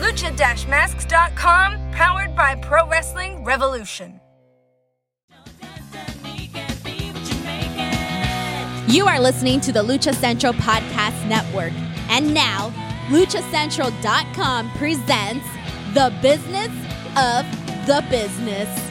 Lucha-masks.com, powered by Pro Wrestling Revolution. You are listening to the Lucha Central Podcast Network. And now, luchacentral.com presents The Business of the Business.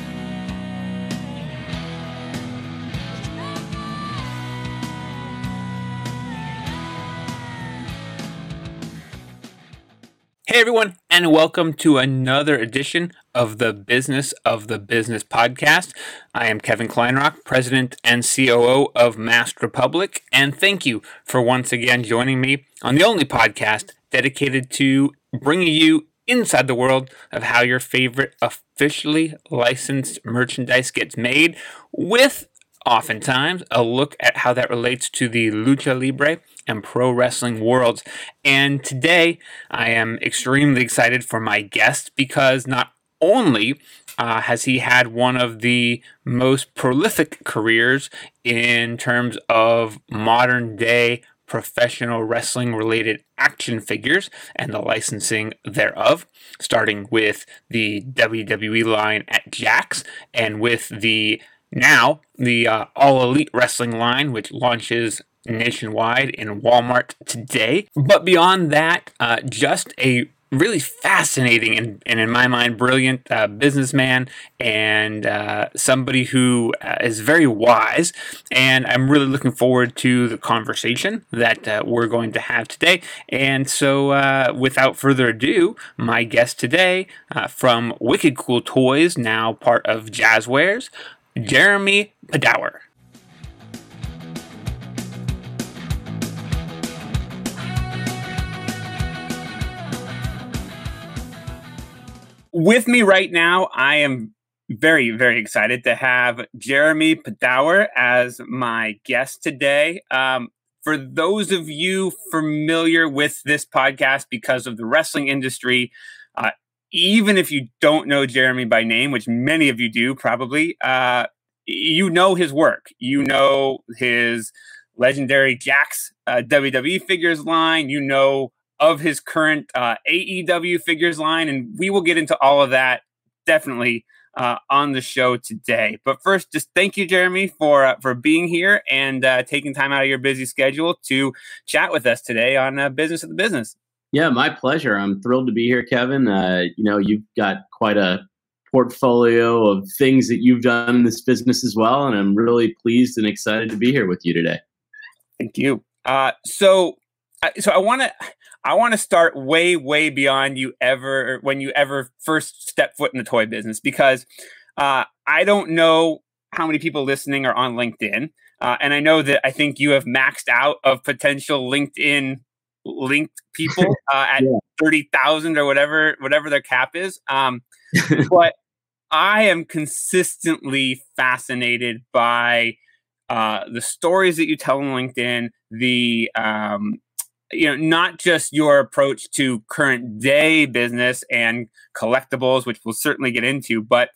Hey everyone, and welcome to another edition of the Business of the Business podcast. I am Kevin Kleinrock, President and COO of Masked Republic, and thank you for once again joining me on the only podcast dedicated to bringing you inside the world of how your favorite officially licensed merchandise gets made with oftentimes a look at how that relates to the lucha libre and pro wrestling worlds. And today I am extremely excited for my guest because not only uh, has he had one of the most prolific careers in terms of modern day professional wrestling related action figures and the licensing thereof, starting with the WWE line at Jakks and with the now the uh, All Elite Wrestling line, which launches nationwide in Walmart today. But beyond that, uh, just a really fascinating and, and in my mind brilliant uh, businessman and uh, somebody who uh, is very wise. And i'm really looking forward to the conversation that uh, we're going to have today. And so uh, without further ado my guest today from wicked cool toys now part of Jazwares jeremy padawer with me right now, I am very, very excited to have Jeremy Padawer as my guest today. Um, for those of you familiar with this podcast because of the wrestling industry, uh, even if you don't know Jeremy by name, which many of you do probably, uh, you know his work. You know his legendary Jakks uh, WWE figures line. You know of his current uh, AEW figures line, and we will get into all of that definitely uh, on the show today. But first, just thank you, Jeremy, for uh, for being here and uh, taking time out of your busy schedule to chat with us today on uh, Business of the Business. Yeah, my pleasure. I'm thrilled to be here, Kevin. Uh, you know, you've got quite a portfolio of things that you've done in this business as well, and I'm really pleased and excited to be here with you today. Thank you. Uh, so, so I want to I want to start way, way beyond you ever when you ever first step foot in the toy business because uh, I don't know how many people listening are on LinkedIn, uh, and I know that I think you have maxed out of potential LinkedIn linked people uh, at yeah. thirty thousand or whatever whatever their cap is. Um, but I am consistently fascinated by uh, the stories that you tell on LinkedIn, the um, you know not just your approach to current day business and collectibles which we'll certainly get into but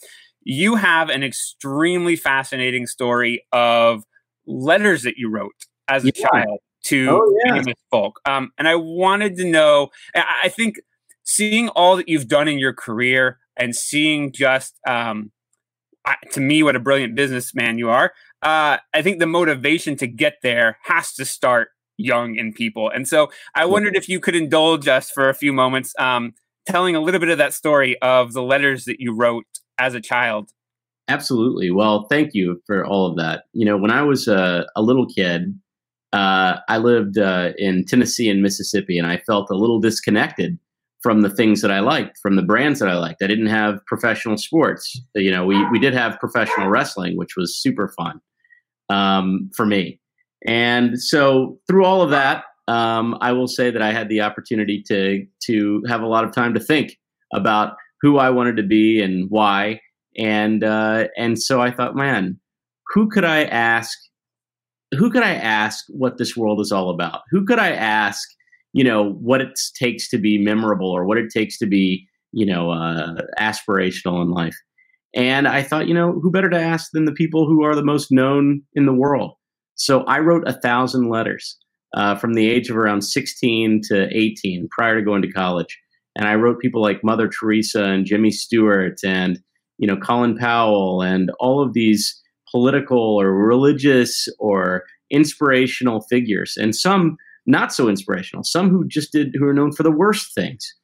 you have an extremely fascinating story of letters that you wrote as a yeah. child to oh, yeah. famous folk um, and i wanted to know i think seeing all that you've done in your career and seeing just um, to me what a brilliant businessman you are uh, i think the motivation to get there has to start young in people. And so I wondered if you could indulge us for a few moments, um, telling a little bit of that story of the letters that you wrote as a child. Absolutely. Well, thank you for all of that. You know, when I was a, a little kid, uh, I lived uh, in Tennessee and Mississippi, and I felt a little disconnected from the things that I liked, from the brands that I liked. I didn't have professional sports. You know, we we did have professional wrestling, which was super fun um, for me. And so through all of that, um, I will say that I had the opportunity to to have a lot of time to think about who I wanted to be and why. and uh, and so I thought, man, who could I ask? Who could I ask what this world is all about? Who could I ask? You know what it takes to be memorable, or what it takes to be, you know, uh, aspirational in life. And I thought, you know, who better to ask than the people who are the most known in the world? So I wrote a thousand letters uh, from the age of around 16 to 18 prior to going to college. And I wrote people like Mother Teresa and Jimmy Stewart and, you know, Colin Powell and all of these political or religious or inspirational figures. And some not so inspirational, some who just did, who are known for the worst things.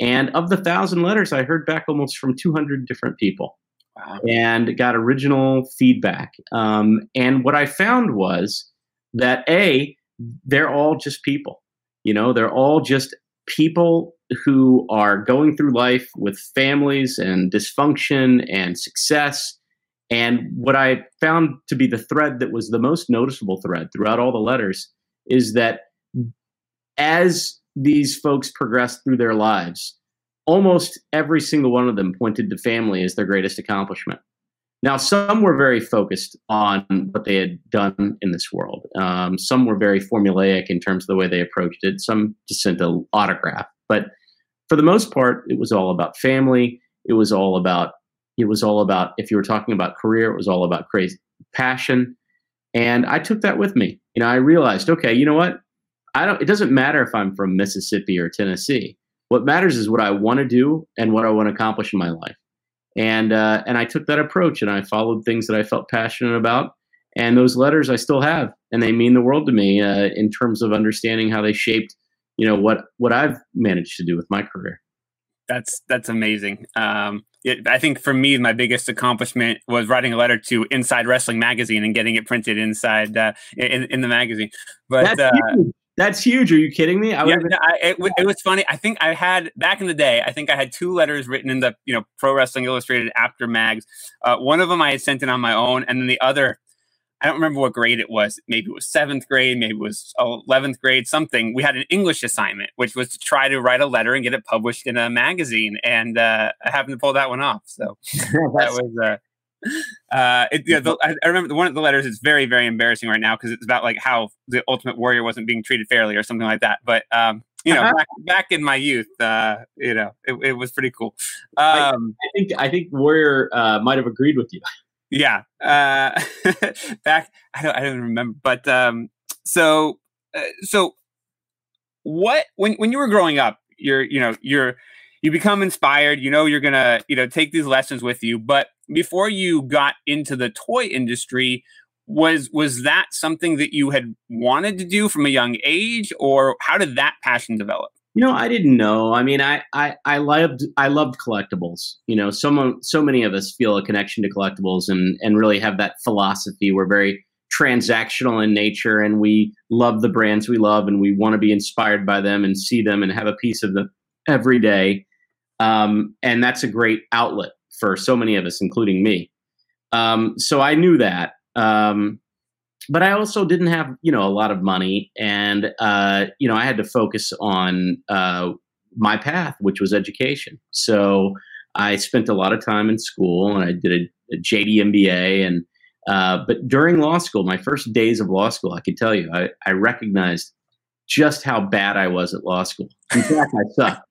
And of the thousand letters, I heard back almost from 200 different people wow. and got original feedback. Um, and what I found was that A, they're all just people. You know, they're all just people who are going through life with families and dysfunction and success. And what I found to be the thread that was the most noticeable thread throughout all the letters is that as these folks progressed through their lives, almost every single one of them pointed to family as their greatest accomplishment. Now, some were very focused on what they had done in this world. Um, some were very formulaic in terms of the way they approached it. Some just sent an autograph. But for the most part, it was all about family. It was all about, it was all about, if you were talking about career, it was all about crazy passion. And I took that with me. You know, I realized, okay, you know what? I don't, it doesn't matter if I'm from Mississippi or Tennessee. What matters is what I want to do and what I want to accomplish in my life and uh, and I took that approach and I followed things that I felt passionate about. And those letters I still have, and they mean the world to me uh, in terms of understanding how they shaped, you know, what what I've managed to do with my career. That's that's amazing. Um, it, I think for me, my biggest accomplishment was writing a letter to Inside Wrestling magazine and getting it printed inside uh, in, in the magazine. But uh, that's huge. Are you kidding me? I yeah, no, I, it, it, was funny. I think I had back in the day. I think I had two letters written in the you know Pro Wrestling Illustrated Apter mags. Uh, one of them I had sent in on my own, and then the other, I don't remember what grade it was. Maybe it was seventh grade, maybe it was eleventh grade, something. We had an English assignment, which was to try to write a letter and get it published in a magazine, and uh, I happened to pull that one off. So that was. Uh, uh, it, yeah, the, I, I, remember one of the letters is very, very embarrassing right now because it's about like how the Ultimate Warrior wasn't being treated fairly or something like that. But um, you know, uh-huh. back, back, in my youth, uh, you know, it, it, was pretty cool. Um, I, I, think I think Warrior uh, might have agreed with you. Yeah, uh, back I don't I don't remember, but um, so uh, so what when when you were growing up, you're you know you're you become inspired you know you're gonna you know take these lessons with you. But before you got into the toy industry was was that something that you had wanted to do from a young age or how did that passion develop? You know i didn't know. I mean i i, I loved i loved collectibles. You know so, so many of us feel a connection to collectibles and and really have that philosophy. We're very transactional in nature and we love the brands we love and we want to be inspired by them and see them and have a piece of them every day um, and that's a great outlet for so many of us, including me. Um, so I knew that. Um, but I also didn't have, you know, a lot of money, and uh, you know, I had to focus on uh, my path, which was education. So I spent a lot of time in school, and I did a, a JD MBA. And uh, but during law school, my first days of law school, I can tell you, I, I recognized just how bad I was at law school. In fact, I sucked.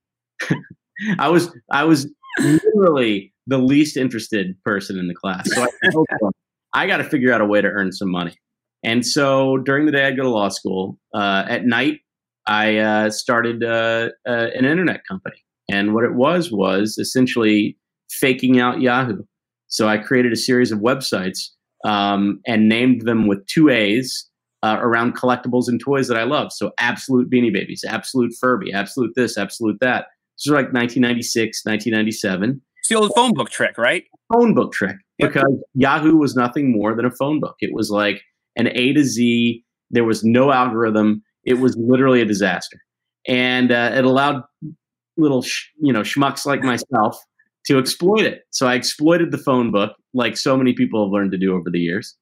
I was I was literally the least interested person in the class. So I, I got to figure out a way to earn some money. And so during the day, I'd go to law school. Uh, at night, I uh, started uh, uh an internet company. And what it was was essentially faking out Yahoo. So I created a series of websites um, and named them with two A's uh, around collectibles and toys that I love. So Absolute Beanie Babies, Absolute Furby, Absolute this, Absolute that. This was like 1996, 1997. It's the old phone book trick, right? Phone book trick. Yep. Because Yahoo was nothing more than a phone book. It was like an A to Z. There was no algorithm. It was literally a disaster. And uh, it allowed little, sh- you know, schmucks like myself to exploit it. So I exploited the phone book like so many people have learned to do over the years.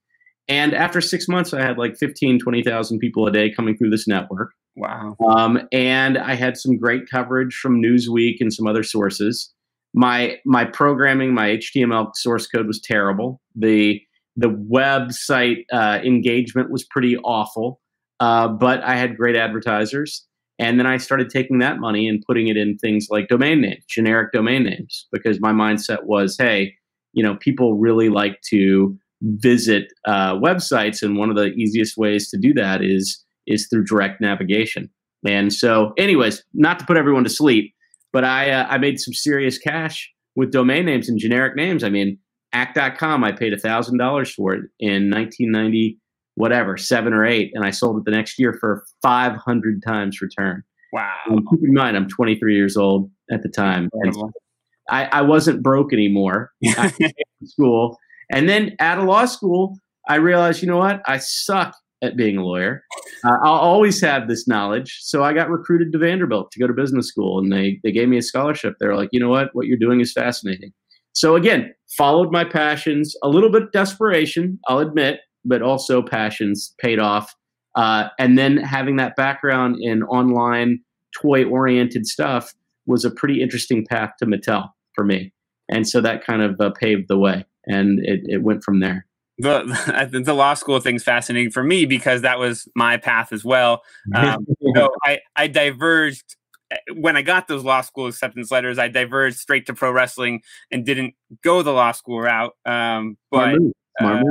And after six months, I had like 15, 20,000 people a day coming through this network. Wow. Um, and I had some great coverage from Newsweek and some other sources. my my programming, my HTML source code was terrible. The the website uh, engagement was pretty awful, uh, but I had great advertisers. And then I started taking that money and putting it in things like domain names, generic domain names, because my mindset was, hey, you know, people really like to visit uh, websites, and one of the easiest ways to do that is is through direct navigation. And so, anyways, not to put everyone to sleep, but I uh, I made some serious cash with domain names and generic names. I mean, act.com, I paid thousand dollars for it in 1990, whatever, seven or eight, and I sold it the next year for 500 times return. Wow. And keep in mind, I'm 23 years old at the time. I, I wasn't broke anymore. school. And then at a law school, I realized, you know what? I suck at being a lawyer. Uh, I'll always have this knowledge. So I got recruited to Vanderbilt to go to business school, and they they gave me a scholarship. They're like, you know what? What you're doing is fascinating. So again, followed my passions, a little bit desperation, I'll admit, but also passions paid off. Uh, and then having that background in online toy oriented stuff was a pretty interesting path to Mattel for me. And so that kind of uh, paved the way, and it, it went from there the the law school thing's fascinating for me because that was my path as well. Um, so I I diverged eh, when I got those law school acceptance letters. I diverged straight to pro wrestling and didn't go the law school route. Um, but uh,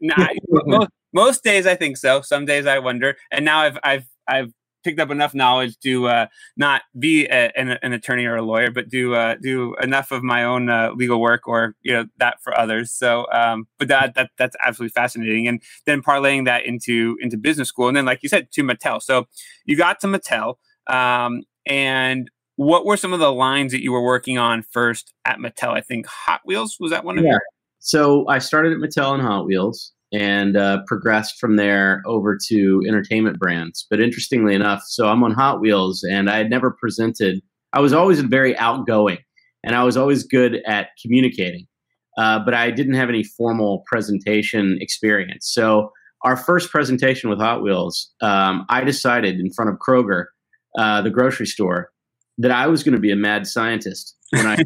nah, most, most days I think so. Some days I wonder. And now I've I've I've picked up enough knowledge to uh, not be a, an, an, attorney or a lawyer, but do uh, do enough of my own uh, legal work or you know that for others. So, um, but that, that that's absolutely fascinating. And then parlaying that into into business school, and then like you said, to Mattel. So you got to Mattel, um, and what were some of the lines that you were working on first at Mattel? I think Hot Wheels was that one of yeah. your. So I started at Mattel and Hot Wheels and uh, progressed from there over to entertainment brands. But interestingly enough, so I'm on Hot Wheels, and I had never presented. I was always very outgoing, and I was always good at communicating, uh, but I didn't have any formal presentation experience. So our first presentation with Hot Wheels, um, I decided in front of Kroger, uh, the grocery store, that I was going to be a mad scientist. When I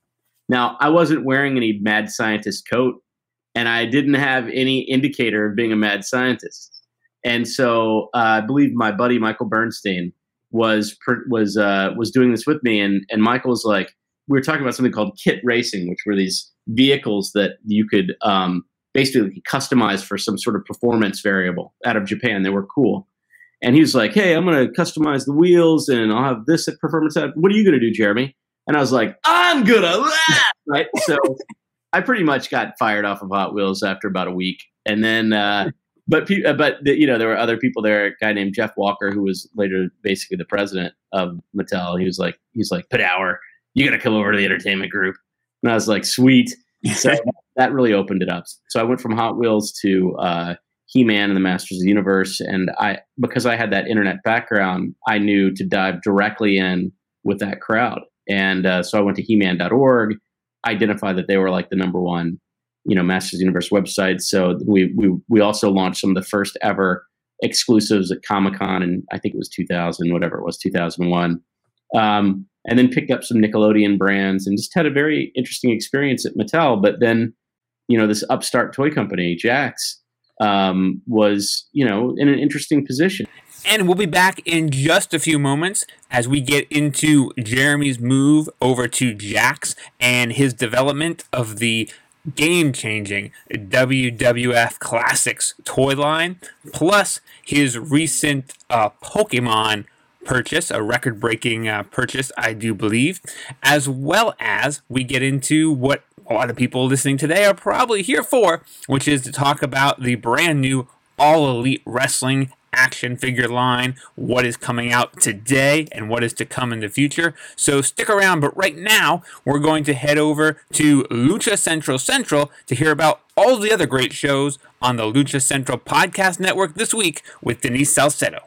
now I wasn't wearing any mad scientist coat and I didn't have any indicator of being a mad scientist. And so uh, I believe my buddy Michael Bernstein was was uh, was doing this with me, and and Michael was like, we were talking about something called kit racing, which were these vehicles that you could um, basically customize for some sort of performance variable out of Japan. They were cool. And he was like, "Hey, I'm going to customize the wheels, and I'll have this at performance. What are you going to do, Jeremy?" And I was like, "I'm gonna laugh." right. So I pretty much got fired off of Hot Wheels after about a week, and then. Uh, but uh, but the, you know there were other people there. A guy named Jeff Walker, who was later basically the president of Mattel. He was like he's like Padawer, you got to come over to the entertainment group. And I was like, sweet. So that really opened it up. So I went from Hot Wheels to uh, He Man and the Masters of the Universe, and I because I had that internet background, I knew to dive directly in with that crowd. And uh, so I went to He-Man.org identify that they were like the number one, you know, Masters Universe website. So we we we also launched some of the first ever exclusives at Comic Con, and I think it was 2000, whatever it was, 2001. Um, and then picked up some Nickelodeon brands and just had a very interesting experience at Mattel. But then, you know, this upstart toy company, Jakks, um, was you know in an interesting position. And we'll be back in just a few moments as we get into Jeremy's move over to Jakks and his development of the game changing WWF Classics toy line, plus his recent uh, Pokemon purchase, a record breaking uh, purchase, I do believe, as well as we get into what a lot of people listening today are probably here for, which is to talk about the brand new All Elite Wrestling action figure line, what is coming out today, and what is to come in the future. So stick around, but right now we're going to head over to Lucha Central Central to hear about all the other great shows on the Lucha Central Podcast Network this week with Denise Salcedo.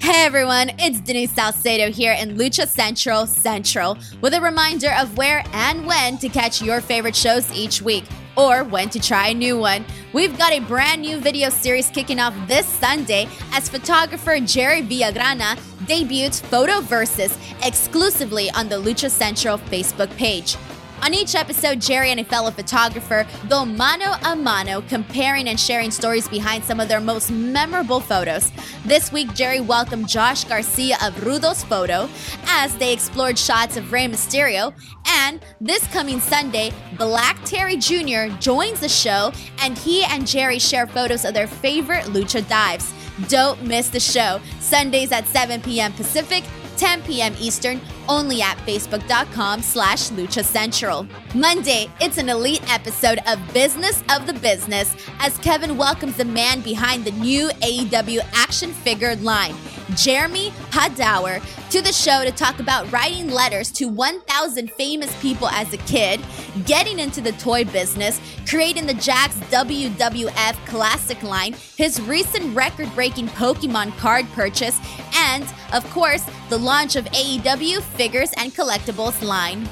Hey everyone, it's Denise Salcedo here in Lucha Central Central with a reminder of where and when to catch your favorite shows each week or when to try a new one. We've got a brand new video series kicking off this Sunday as photographer Jerry Villagrana debuts Photo Versus exclusively on the Lucha Central Facebook page. On each episode, Jerry and a fellow photographer go mano a mano, comparing and sharing stories behind some of their most memorable photos. This week, Jerry welcomed Josh Garcia of Rudos Photo as they explored shots of Rey Mysterio. And this coming Sunday, Black Terry Jr. joins the show and he and Jerry share photos of their favorite lucha dives. Don't miss the show. Sundays at 7 p.m. Pacific, 10 p.m. Eastern, only at facebook.com slash lucha central. Monday, it's an elite episode of Business of the Business as Kevin welcomes the man behind the new AEW action figure line, Jeremy Padawer, to the show to talk about writing letters to 1,000 famous people as a kid, getting into the toy business, creating the Jakks WWF Classic line, his recent record breaking Pokemon card purchase, and, of course, the launch of AEW Figures and Collectibles line.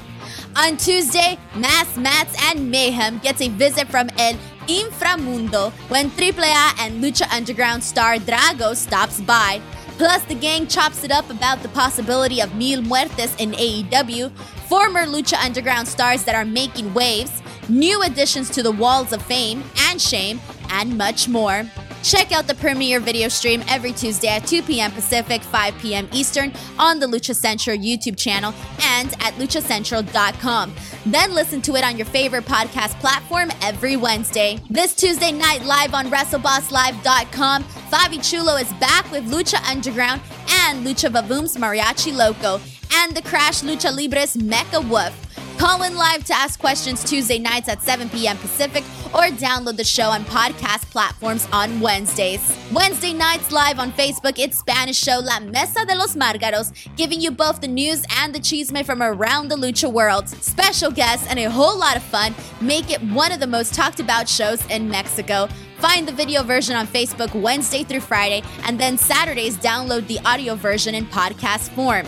On Tuesday, Masks Mats and Mayhem gets a visit from El Inframundo when Triple AAA and Lucha Underground star Drago stops by. Plus, the gang chops it up about the possibility of Mil Muertes in AEW, former Lucha Underground stars that are making waves, new additions to the Walls of Fame and Shame, and much more. Check out the premiere video stream every Tuesday at 2 p.m. Pacific, 5 p.m. Eastern on the Lucha Central YouTube channel and at luchacentral.com. Then listen to it on your favorite podcast platform every Wednesday. This Tuesday night, live on WrestleBossLive.com, Fabi Chulo is back with Lucha Underground and Lucha Vavoom's Mariachi Loco and the Crash Lucha Libres Mecha Wolf. Call in live to ask questions Tuesday nights at 7 p.m. Pacific or download the show on podcast platforms on Wednesdays. Wednesday nights live on Facebook, it's Spanish show La Mesa de los Margaros, giving you both the news and the chisme from around the lucha world. Special guests and a whole lot of fun make it one of the most talked about shows in Mexico. Find the video version on Facebook Wednesday through Friday, and then Saturdays download the audio version in podcast form.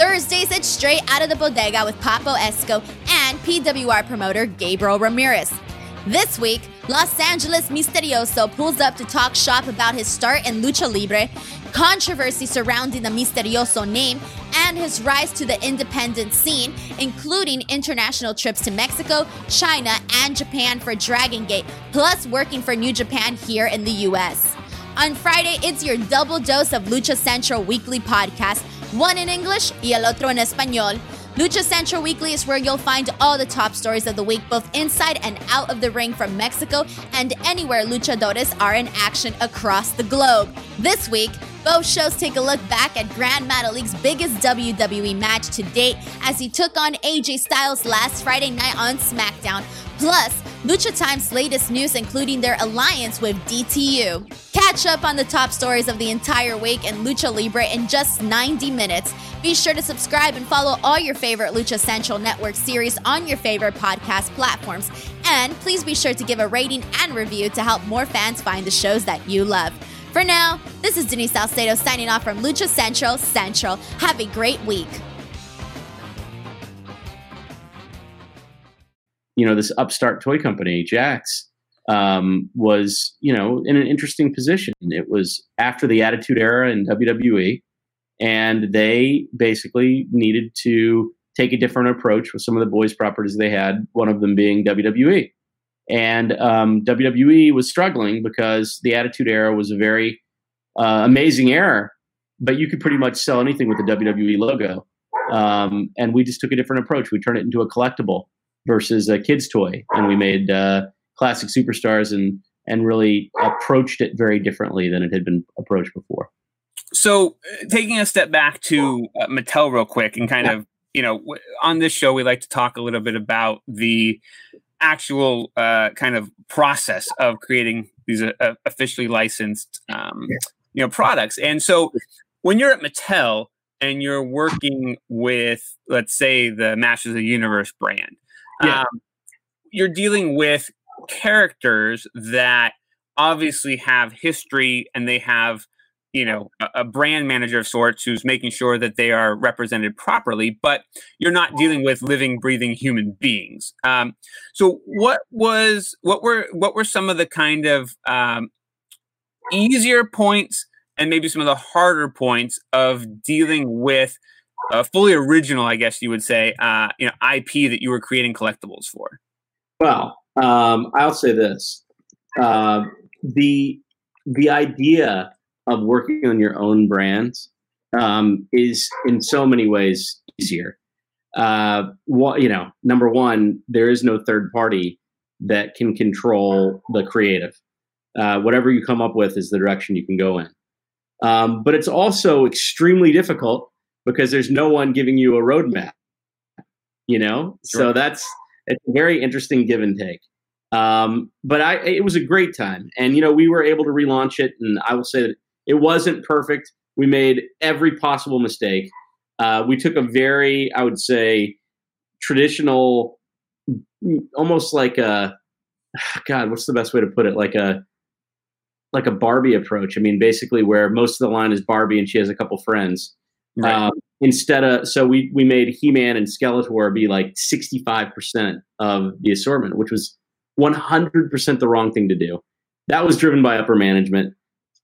Thursdays, it's straight out of the bodega with Papo Esco and PWR promoter Gabriel Ramirez. This week, Los Angeles Misterioso pulls up to talk shop about his start in Lucha Libre, controversy surrounding the Misterioso name, and his rise to the independent scene, including international trips to Mexico, China, and Japan for Dragon Gate, plus working for New Japan here in the US. On Friday, it's your double dose of Lucha Central weekly podcast one in English y el otro en español. Lucha Central Weekly is where you'll find all the top stories of the week, both inside and out of the ring from Mexico and anywhere luchadores are in action across the globe. This week, both shows take a look back at Gran Metalik's biggest WWE match to date as he took on AJ Styles last Friday night on SmackDown. Plus, Lucha Time's latest news, including their alliance with DTU. Catch up on the top stories of the entire week in Lucha Libre in just 90 minutes. Be sure to subscribe and follow all your favorite Lucha Central Network series on your favorite podcast platforms. And please be sure to give a rating and review to help more fans find the shows that you love. For now, this is Denise Salcedo signing off from Lucha Central Central. Have a great week. You know this upstart toy company Jakks, um, was you know in an interesting position. It was after the attitude era in wwe and they basically needed to take a different approach with some of the boys properties they had one of them being wwe and um, wwe was struggling because the attitude era was a very uh, amazing era but you could pretty much sell anything with the wwe logo. Um, and we just took a different approach. We turned it into a collectible versus a kid's toy, and we made uh, classic superstars and and really approached it very differently than it had been approached before. So, uh, taking a step back to uh, Mattel real quick, and kind yeah. of you know, on this show, we like to talk a little bit about the actual uh, kind of process of creating these uh, officially licensed, um, yeah. you know, products. And so, when you're at Mattel and you're working with, let's say, the Masters of the Universe brand, yeah. Um, you're dealing with characters that obviously have history and they have you know a, a, brand manager of sorts who's making sure that they are represented properly but you're not dealing with living breathing human beings um, so what was what were what were some of the kind of um, easier points and maybe some of the harder points of dealing with a fully original, I guess you would say, uh, you know, IP that you were creating collectibles for? Well, um, I'll say this: uh, the the idea of working on your own brands um, is, in so many ways, easier. Uh, what you know, number one, there is no third party that can control the creative. Uh, whatever you come up with is the direction you can go in. Um, but it's also extremely difficult because there's no one giving you a roadmap. You know, sure. so that's it's a very interesting give and take. Um, but I, it was a great time, and you know, we were able to relaunch it, and I will say that it wasn't perfect. We made every possible mistake. Uh, we took a very, I would say, traditional, almost like a, God, what's the best way to put it? Like a, like a Barbie approach. I mean, basically, where most of the line is Barbie and she has a couple friends. Right. Um, instead of, so we we made He Man and Skeletor be like sixty five percent of the assortment, which was one hundred percent the wrong thing to do. That was driven by upper management.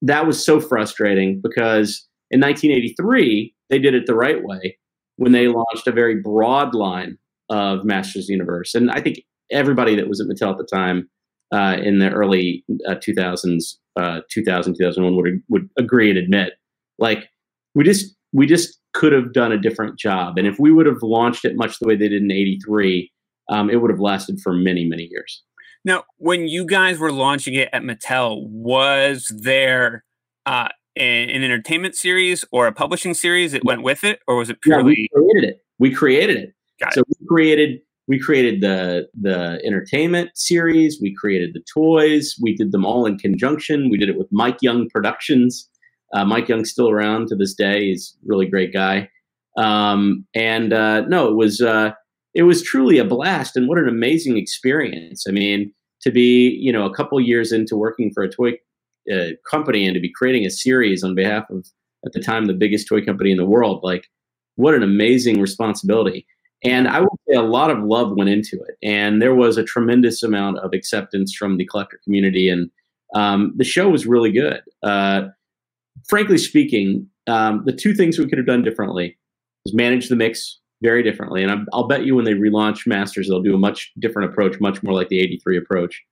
That was so frustrating because in 1983 they did it the right way when they launched a very broad line of Masters Universe, and I think everybody that was at Mattel at the time uh, in the early uh, 2000s, uh, 2000, 2001 would, would agree and admit, like we just, we just could have done a different job. And if we would have launched it much the way they did in 83, um, it would have lasted for many, many years. Now, when you guys were launching it at Mattel, was there uh, an, an entertainment series or a publishing series that went with it, or was it purely? Yeah, we created it. We created it. Got so it. we created we created the the entertainment series we created the toys we did them all in conjunction we did it with mike young productions uh, mike young's still around to this day he's a really great guy um, and uh, no it was uh, it was truly a blast and what an amazing experience i mean to be you know a couple years into working for a toy uh, company and to be creating a series on behalf of at the time the biggest toy company in the world like what an amazing responsibility and I would say a lot of love went into it. And there was a tremendous amount of acceptance from the collector community. And um, the show was really good. Uh, frankly speaking, um, the two things we could have done differently is manage the mix very differently. And I'm, I'll bet you when they relaunch Masters, they'll do a much different approach, much more like the 83 approach.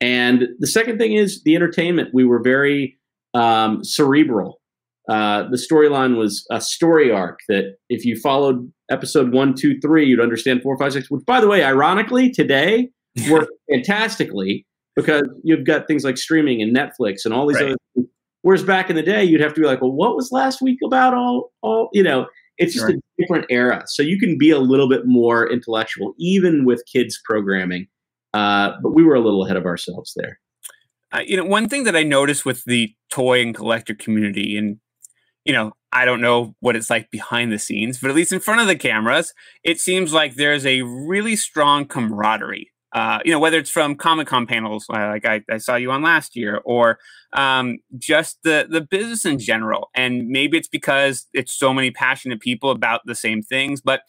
And the second thing is the entertainment. We were very um, cerebral uh, the storyline was a story arc that if you followed episode one, two, three, you'd understand four, five, six. Which, by the way, ironically, today worked fantastically because you've got things like streaming and Netflix and all these right. other. Whereas back in the day, you'd have to be like, well, what was last week about? All, all you know, it's just right. a different era. So you can be a little bit more intellectual, even with kids programming. Uh, but we were a little ahead of ourselves there. Uh, you know, one thing that I noticed with the toy and collector community, and you know, I don't know what it's like behind the scenes, but at least in front of the cameras, it seems like there's a really strong camaraderie. Uh, you know, whether it's from Comic Con panels, uh, like I, I, saw you on last year, or um, just the the business in general. And maybe it's because it's so many passionate people about the same things. But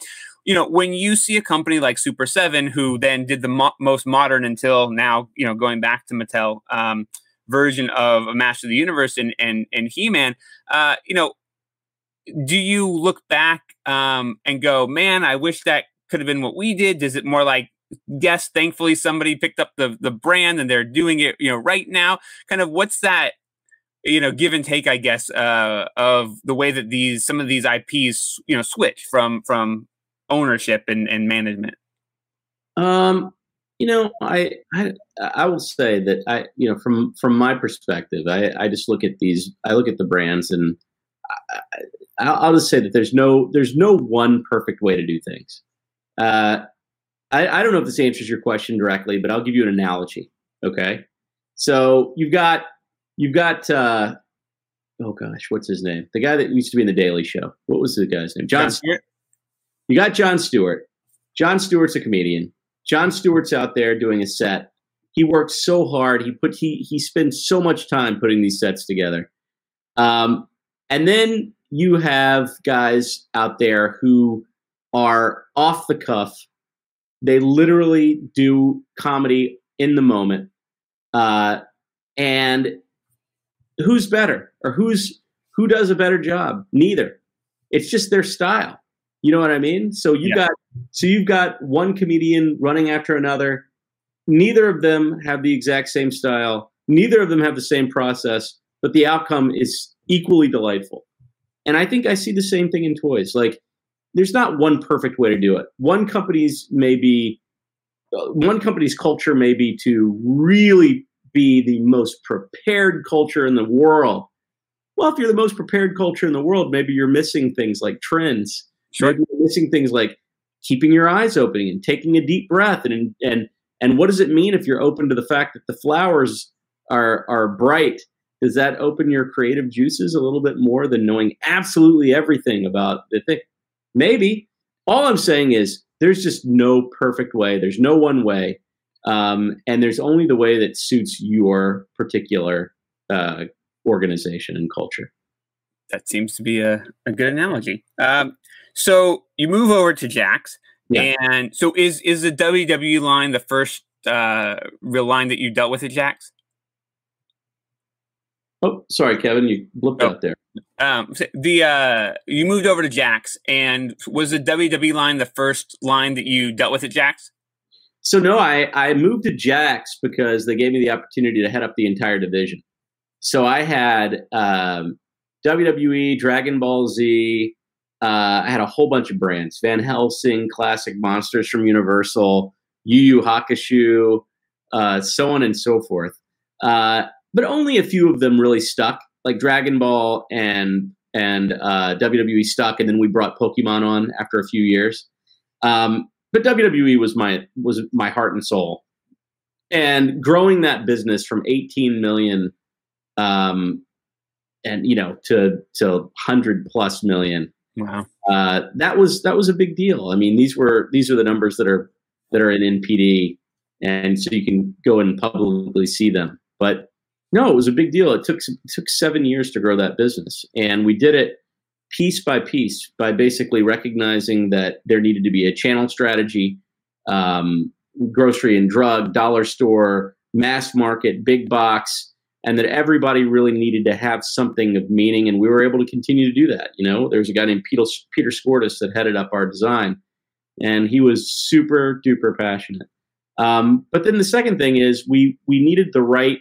you know, when you see a company like Super7, who then did the mo- most modern until now, you know, going back to Mattel. Um, version of a Master of the Universe and and and He Man, uh, you know, do you look back um, and go, man, I wish that could have been what we did? Is it more like, yes, thankfully somebody picked up the the brand and they're doing it, you know, right now? Kind of what's that? you know give and take i guess uh, of the way that these some of these ips you know switch from from ownership and, and management um you know, I, I I will say that I you know from from my perspective, I I just look at these. I look at the brands, and I, will just say that there's no there's no one perfect way to do things. Uh, I I don't know if this answers your question directly, but I'll give you an analogy. Okay, so you've got you've got uh, oh gosh, what's his name? The guy that used to be in the Daily Show. What was the guy's name? Jon Stewart. You got Jon Stewart. Jon Stewart's a comedian Jon Stewart's out there doing a set. He works so hard. He put he he spends so much time putting these sets together. Um, and then you have guys out there who are off the cuff. They literally do comedy in the moment. Uh, and who's better or who's Who does a better job? Neither. It's just their style. You know what I mean? So you yeah. got so you've got one comedian running after another. Neither of them have the exact same style. Neither of them have the same process, but the outcome is equally delightful. And I think I see the same thing in toys. Like there's not one perfect way to do it. One company's maybe one company's culture may be to really be the most prepared culture in the world. Well, if you're the most prepared culture in the world, maybe you're missing things like trends. Sure. Maybe you're missing things like keeping your eyes open and taking a deep breath and and and what does it mean if you're open to the fact that the flowers are are bright does that open your creative juices a little bit more than knowing absolutely everything about the thing maybe all i'm saying is there's just no perfect way there's no one way um, and there's only the way that suits your particular uh, organization and culture that seems to be a, a good analogy um, so you move over to Jakks. yeah. and so is is the WWE line the first uh, real line that you dealt with at Jakks? Oh, sorry, Kevin, you blipped oh. out there. Um, the uh, you moved over to Jakks, and was the WWE line the first line that you dealt with at Jakks? So no, I I moved to Jakks because they gave me the opportunity to head up the entire division. So I had um, WWE, Dragon Ball Z, uh, I had a whole bunch of brands: Van Helsing, Classic Monsters from Universal, Yu Yu Hakusho, uh, so on and so forth. Uh, but only a few of them really stuck, like Dragon Ball and and uh, WWE stuck, and then we brought Pokemon on after a few years. Um, but WWE was my was my heart and soul, and growing that business from 18 million, um, and you know to to 100 plus million Wow. Uh, that was that was a big deal. I mean, these were these are the numbers that are that are in NPD, and so you can go and publicly see them. But no, it was a big deal. It took it took seven years to grow that business, and we did it piece by piece by basically recognizing that there needed to be a channel strategy, um, grocery and drug, dollar store, mass market, big box, and that everybody really needed to have something of meaning. And we were able to continue to do that. You know, there's a guy named Peter, Peter Skordas that headed up our design, and he was super duper passionate. Um, but then the second thing is we we needed the right,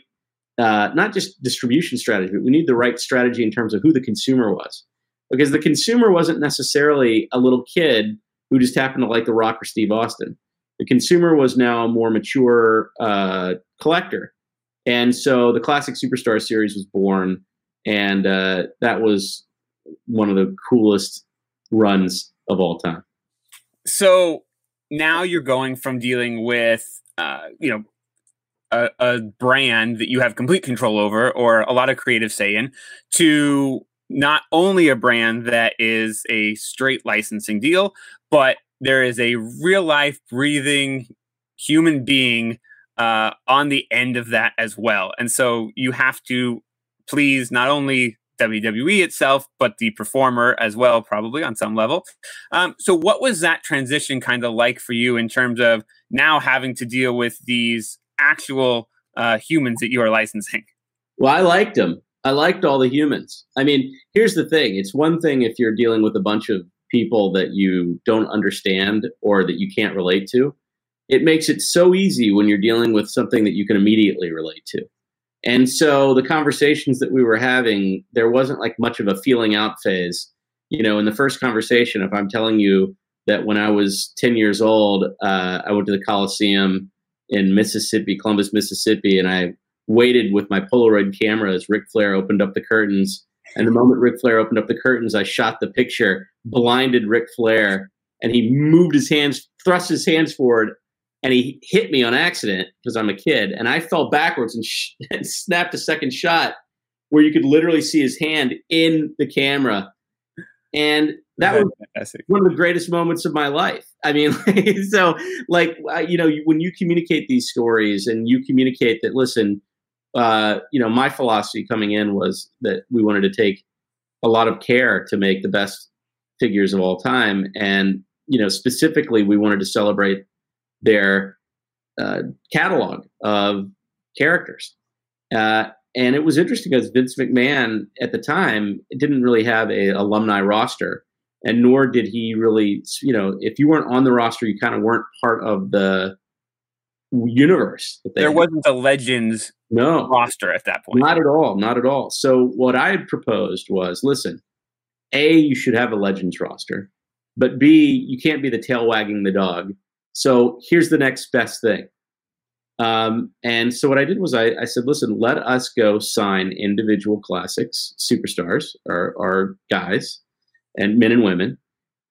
uh, not just distribution strategy, but we need the right strategy in terms of who the consumer was, because the consumer wasn't necessarily a little kid who just happened to like The Rock or Steve Austin. The consumer was now a more mature uh, collector and so the classic Superstar series was born, and uh, that was one of the coolest runs of all time. So now you're going from dealing with, uh, you know, a, a, brand that you have complete control over or a lot of creative say in to not only a brand that is a straight licensing deal, but there is a real life breathing human being uh, on the end of that as well. And so you have to please not only WWE itself, but the performer as well, probably on some level. Um, so, what was that transition kind of like for you in terms of now having to deal with these actual uh, humans that you are licensing? Well, I liked them. I liked all the humans. I mean, here's the thing it's one thing if you're dealing with a bunch of people that you don't understand or that you can't relate to it makes it so easy when you're dealing with something that you can immediately relate to. And so the conversations that we were having, there wasn't like much of a feeling out phase. You know, in the first conversation, if I'm telling you that when I was 10 years old, uh, I went to the Coliseum in Mississippi, Columbus, Mississippi, and I waited with my Polaroid camera as Ric Flair opened up the curtains. And the moment Ric Flair opened up the curtains, I shot the picture, blinded Ric Flair, and he moved his hands, thrust his hands forward, and he hit me on accident because I'm a kid, and I fell backwards and, sh- and, snapped a second shot where you could literally see his hand in the camera, and that was Fantastic. one of the greatest moments of my life. I mean, so like you know, when you communicate these stories and you communicate that, listen, uh, you know, my philosophy coming in was that we wanted to take a lot of care to make the best figures of all time, and you know, specifically, we wanted to celebrate their uh, catalog of characters. Uh, and it was interesting because Vince McMahon at the time didn't really have a alumni roster, and nor did he really, you know, if you weren't on the roster, you kind of weren't part of the universe. there had. wasn't a Legends no roster at that point. Not at all. Not at all. So what I had proposed was, listen, a you should have a Legends roster, but b you can't be the tail wagging the dog. So here's the next best thing. Um, and so what I did was I, I, said, listen, let us go sign individual classics, superstars, or, or guys, and men and women.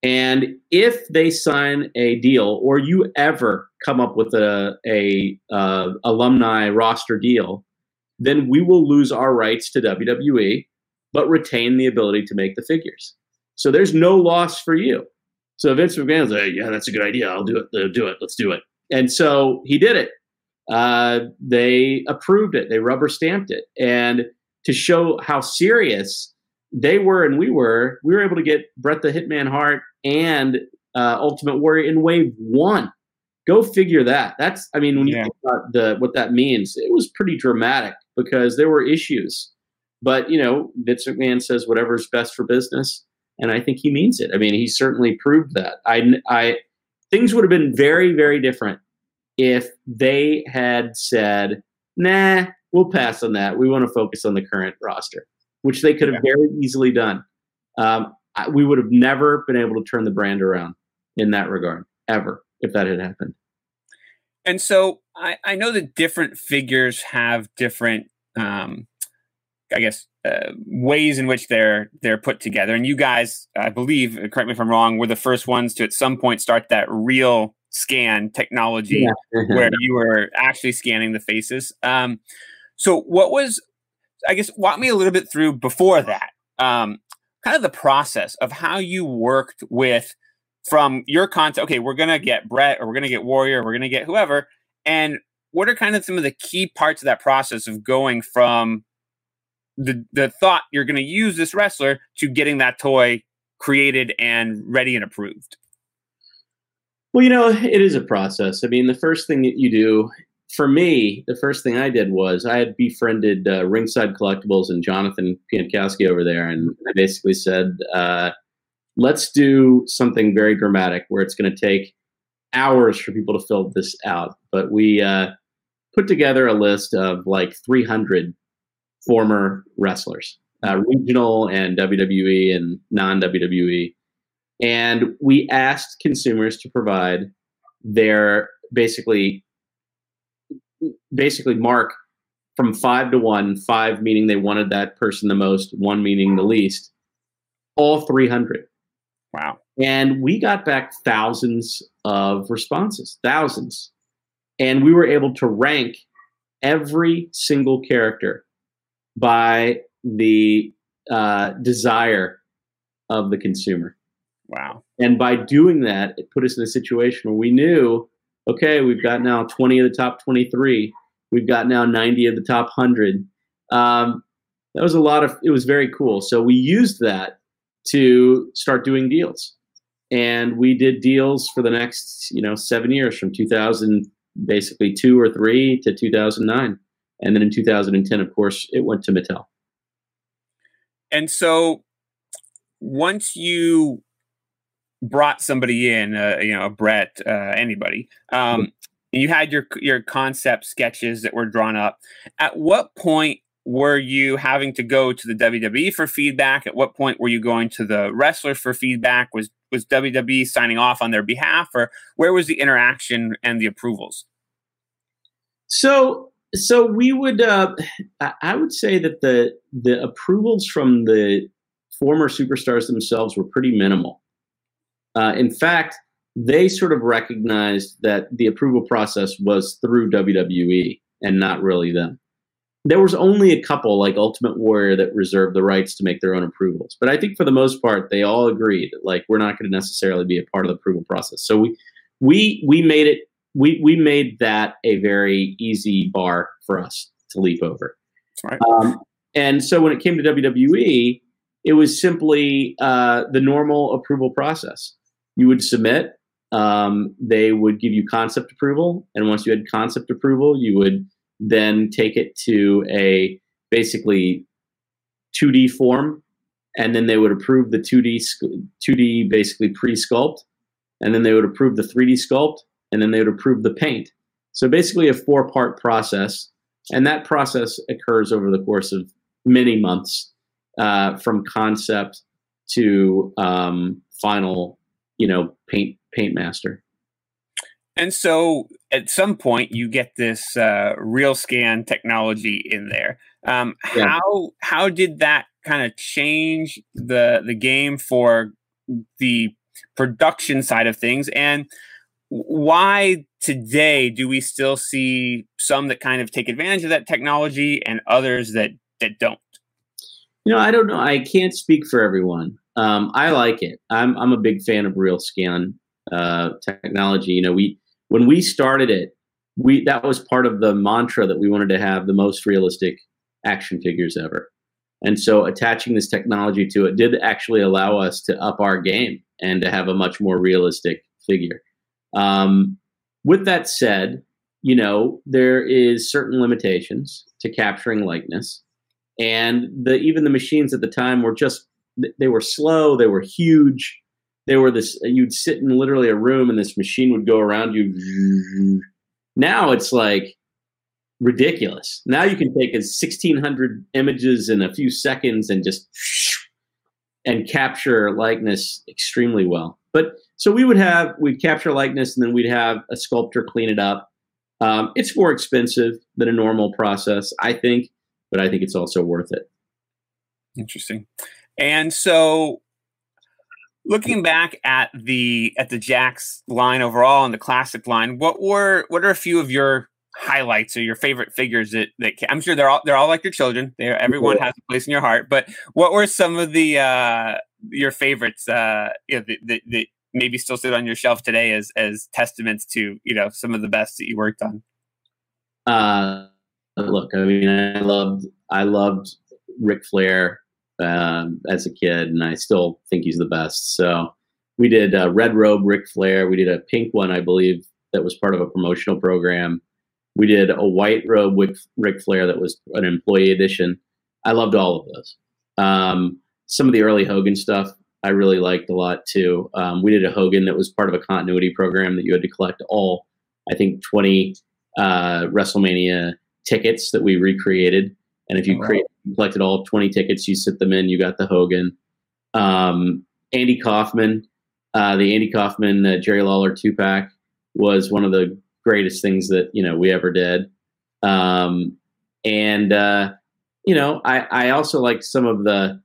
And if they sign a deal, or you ever come up with a, a uh, alumni roster deal, then we will lose our rights to WWE, but retain the ability to make the figures. So there's no loss for you. So Vince McMahon's like, yeah, that's a good idea. I'll do it. I'll do it. Let's do it. And so he did it uh, they approved it. They rubber stamped it. And to show how serious they were and we were, we were able to get Bret the Hitman Hart and uh, Ultimate Warrior in wave one. Go figure that. That's, I mean, when you yeah. think about the what that means, it was pretty dramatic because there were issues. But you know, Vince McMahon says whatever's best for business, and I think he means it. I mean, he certainly proved that. I, I, things would have been very, very different if they had said, nah, we'll pass on that. We want to focus on the current roster, which they could have yeah. very easily done. Um, I, we would have never been able to turn the brand around in that regard, ever, if that had happened. And so I, I know that different figures have different, um, I guess, uh, ways in which they're they're put together. And you guys, I believe, correct me if I'm wrong, were the first ones to at some point start that real scan technology yeah. where you were actually scanning the faces. Um, so, what was, I guess, walk me a little bit through before that, um, kind of the process of how you worked with from your content. Okay, we're to get Bret, or we're to get Warrior, we're to get whoever. And what are kind of some of the key parts of that process of going from the, the thought you're going to use this wrestler to getting that toy created and ready and approved? Well, you know, it is a process. I mean, the first thing that you do, for me, the first thing I did was I had befriended uh, Ringside Collectibles and Jonathan Piankowski over there, and I basically said, uh, let's do something very dramatic where it's going to take hours for people to fill this out. But we uh, put together a list of like 300 former wrestlers, uh, regional and WWE and non WWE and we asked consumers to provide their basically basically mark from five to one, five meaning they wanted that person the most, one meaning the least, all 300. Wow. And we got back thousands of responses, thousands. And we were able to rank every single character by the uh, desire of the consumer. Wow. And by doing that, it put us in a situation where we knew, okay, we've got now 20 of the top 23. We've got now 90 of the top 100. Um, that was a lot of, it was very cool. So we used that to start doing deals. And we did deals for the next, you know, seven years from 2000, basically two or three to 2009. And then in 2010, of course, it went to Mattel. And so once you brought somebody in, uh, you know, a Bret, uh, anybody, um, you had your your concept sketches that were drawn up. At what point were you having to go to the WWE for feedback? At what point were you going to the wrestler for feedback? Was was WWE signing off on their behalf, or where was the interaction and the approvals? So, so we would, uh, I would say that the the approvals from the former superstars themselves were pretty minimal. Uh, in fact, they sort of recognized that the approval process was through WWE and not really them. There was only a couple, like Ultimate Warrior, that reserved the rights to make their own approvals. But I think for the most part, they all agreed, like we're not going to necessarily be a part of the approval process. So we we we made it we we made that a very easy bar for us to leap over. Right. Um, and so when it came to WWE, it was simply uh, the normal approval process you would submit. Um, they would give you concept approval, and once you had concept approval, you would then take it to a basically 2D form, and then they would approve the 2D 2D basically pre-sculpt, and then they would approve the 3D sculpt, and then they would approve the paint. So basically, a four-part process, and that process occurs over the course of many months, uh, from concept to um, final, you know, paint paint master. And so at some point you get this uh, real scan technology in there. Um, yeah. How how did that kind of change the the game for the production side of things? And why today do we still see some that kind of take advantage of that technology and others that that don't? You know, I don't know. I can't speak for everyone. Um, I like it. I'm I'm a big fan of real scan uh, technology. You know, we when we started it, we that was part of the mantra that we wanted to have the most realistic action figures ever. And so attaching this technology to it did actually allow us to up our game and to have a much more realistic figure. Um, with that said, you know, there is certain limitations to capturing likeness. And the even the machines at the time were just they were slow, they were huge, they were this you'd sit in literally a room and this machine would go around you now it's like ridiculous. Now you can take 1600 images in a few seconds and just and capture likeness extremely well. But so we would have we'd capture likeness and then we'd have a sculptor clean it up. Um, it's more expensive than a normal process i think but i think it's also worth it. Interesting and so looking back at the at the Jakks line overall and the classic line, what were what are a few of your highlights or your favorite figures that that I'm sure they're all they're all like your children. They everyone has a place in your heart. But what were some of the uh, your favorites uh, you know, that, that, that maybe still sit on your shelf today as as testaments to you know some of the best that you worked on? Uh, look, I mean, I loved I loved Ric Flair um, as a kid, and I still think he's the best. So we did a Red Robe Ric Flair. We did a pink one, I believe, that was part of a promotional program. We did a white robe with Ric Flair that was an employee edition. I loved all of those. Um, some of the early Hogan stuff I really liked a lot too. Um, we did a Hogan that was part of a continuity program that you had to collect all, I think, 20 uh, WrestleMania tickets that we recreated. And if you oh, create collected all 20 tickets. You sit them in. You got the Hogan. Um, Andy Kaufman, uh, the Andy Kaufman uh, Jerry Lawler two pack was one of the greatest things that you know we ever did. Um, and uh, you know, I, I also liked some of the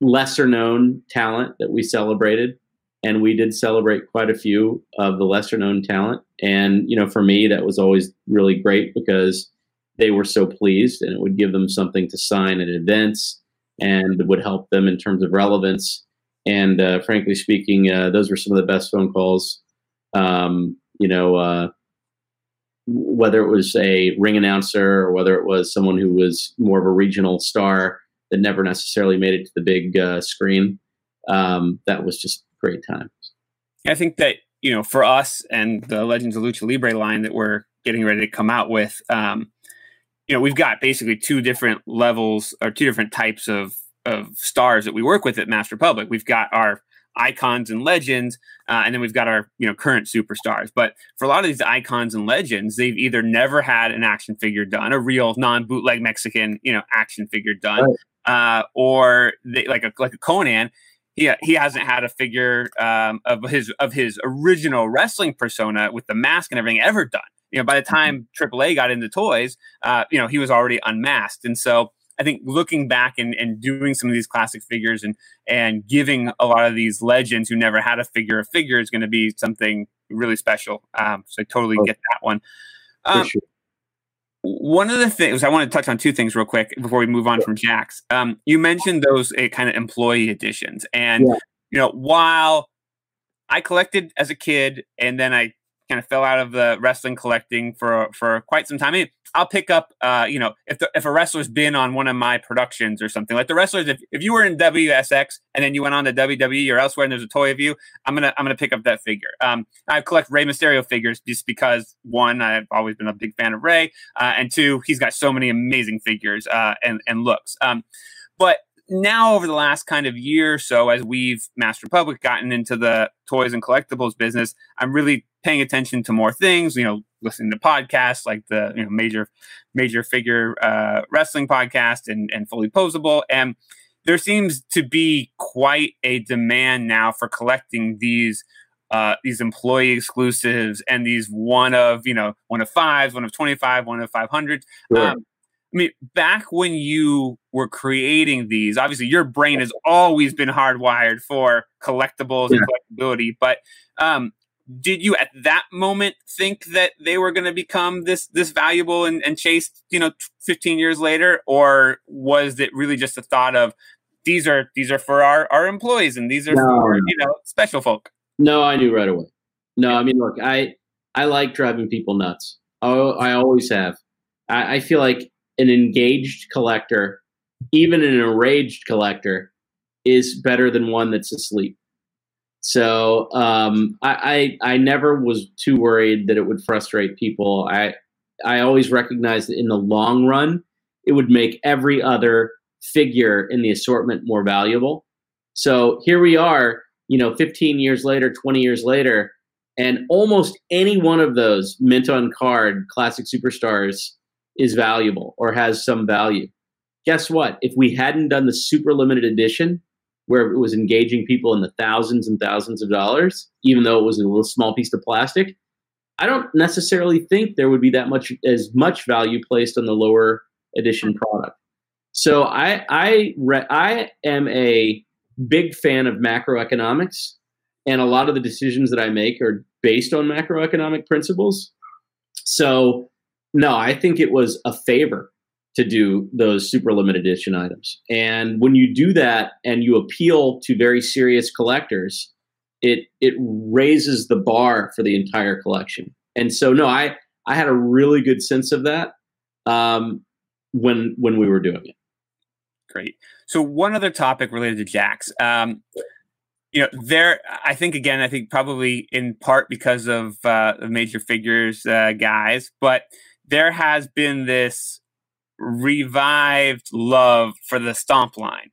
lesser known talent that we celebrated, and we did celebrate quite a few of the lesser known talent. And you know, for me, that was always really great because they were so pleased and it would give them something to sign at events and would help them in terms of relevance. And uh, frankly speaking, uh, those were some of the best phone calls. Um, you know, uh, whether it was a ring announcer or whether it was someone who was more of a regional star that never necessarily made it to the big uh, screen, um, that was just great times. I think that you know, for us and the Legends of Lucha Libre line that we're getting ready to come out with, um, you know, we've got basically two different levels or two different types of of stars that we work with at Masked Republic. We've got our icons and legends, uh, and then we've got our you know current superstars. But for a lot of these icons and legends, they've either never had an action figure done, a real non bootleg Mexican you know action figure done, right. uh, or they, like a like a Konnan. He, he hasn't had a figure um, of his of his original wrestling persona with the mask and everything ever done you know, by the mm-hmm. time AAA got into toys, uh, you know, he was already unmasked. And so I think looking back and, and doing some of these classic figures and and giving a lot of these legends who never had a figure a figure is going to be something really special. Um, so I totally oh. get that one. Um, sure. One of the things I want to touch on two things real quick before we move on from Jakks. Um, you mentioned those uh, kind of employee editions, and yeah. you know while I collected as a kid, and then I kind of fell out of the wrestling collecting for for quite some time. I mean, I'll pick up, uh, you know, if the, if a wrestler's been on one of my productions or something like the wrestlers. If, if you were in WSX and then you went on to WWE or elsewhere and there's a toy of you, I'm gonna I'm gonna pick up that figure. Um, I collect Rey Mysterio figures just because one, I've always been a big fan of Rey, uh, and two, he's got so many amazing figures uh, and and looks. Um, but now over the last kind of year or so as we've Masked Republic gotten into the toys and collectibles business i'm really paying attention to more things you know listening to podcasts like the you know major major figure uh, wrestling podcast and and fully posable and there seems to be quite a demand now for collecting these uh, these employee exclusives and these one of you know one of fives, one of twenty five, one of five hundred. Sure. Um, I mean, back when you were creating these, obviously your brain has always been hardwired for collectibles yeah. and collectability. But um, did you at that moment think that they were going to become this this valuable and, and chased, you know, 15 years later, or was it really just a thought of these are these are for our our employees and these are no, for you know special folk? No, I knew right away. No, I mean, look, I I like driving people nuts. Oh, I always have. I, I feel like an engaged collector, even an enraged collector, is better than one that's asleep. So um, I, I, I never was too worried that it would frustrate people. I I always recognized that in the long run, it would make every other figure in the assortment more valuable. So here we are, you know, 15 years later, 20 years later, and almost any one of those mint on card classic superstars is valuable or has some value. Guess what? If we hadn't done the super limited edition, where it was engaging people in the thousands and thousands of dollars, even though it was a little small piece of plastic, I don't necessarily think there would be that much as much value placed on the lower edition product. So I I re- I am a big fan of macroeconomics, and a lot of the decisions that I make are based on macroeconomic principles. So no, I think it was a favor to do those super limited edition items. And when you do that and you appeal to very serious collectors, it it raises the bar for the entire collection. And so no, I I had a really good sense of that um, when when we were doing it. Great. So one other topic related to Jakks. Um, you know, there. I think again, I think probably in part because of uh, the major figures uh, guys, but there has been this revived love for the stomp line.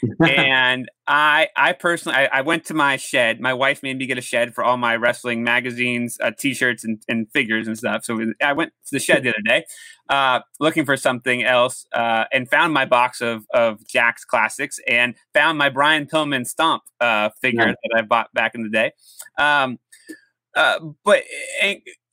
and I, I personally, I, I, went to my shed. My wife made me get a shed for all my wrestling magazines, uh, t-shirts, and, and, figures and stuff. So I went to the shed the other day, uh, looking for something else, uh, and found my box of of Jakks classics, and found my Brian Pillman stomp uh, figure yeah. that I bought back in the day. Um, uh, but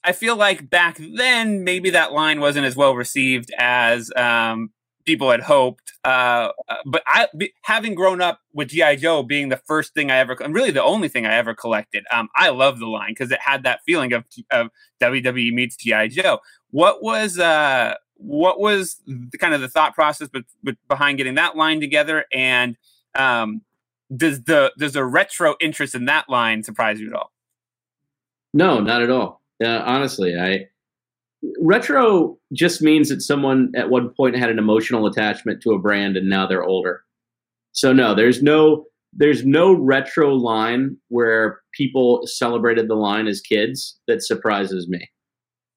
I feel like back then maybe that line wasn't as well received as um, people had hoped. Uh, uh but I, having grown up with GI Joe being the first thing I ever, and really the only thing I ever collected, um, I love the line because it had that feeling of, of WWE meets GI Joe. What was uh, what was the, kind of the thought process be, be, behind getting that line together, and um, does the does the retro interest in that line surprise you at all? No, not at all. Uh, honestly, I retro just means that someone at one point had an emotional attachment to a brand and now they're older. So no, there's no there's no retro line where people celebrated the line as kids that surprises me.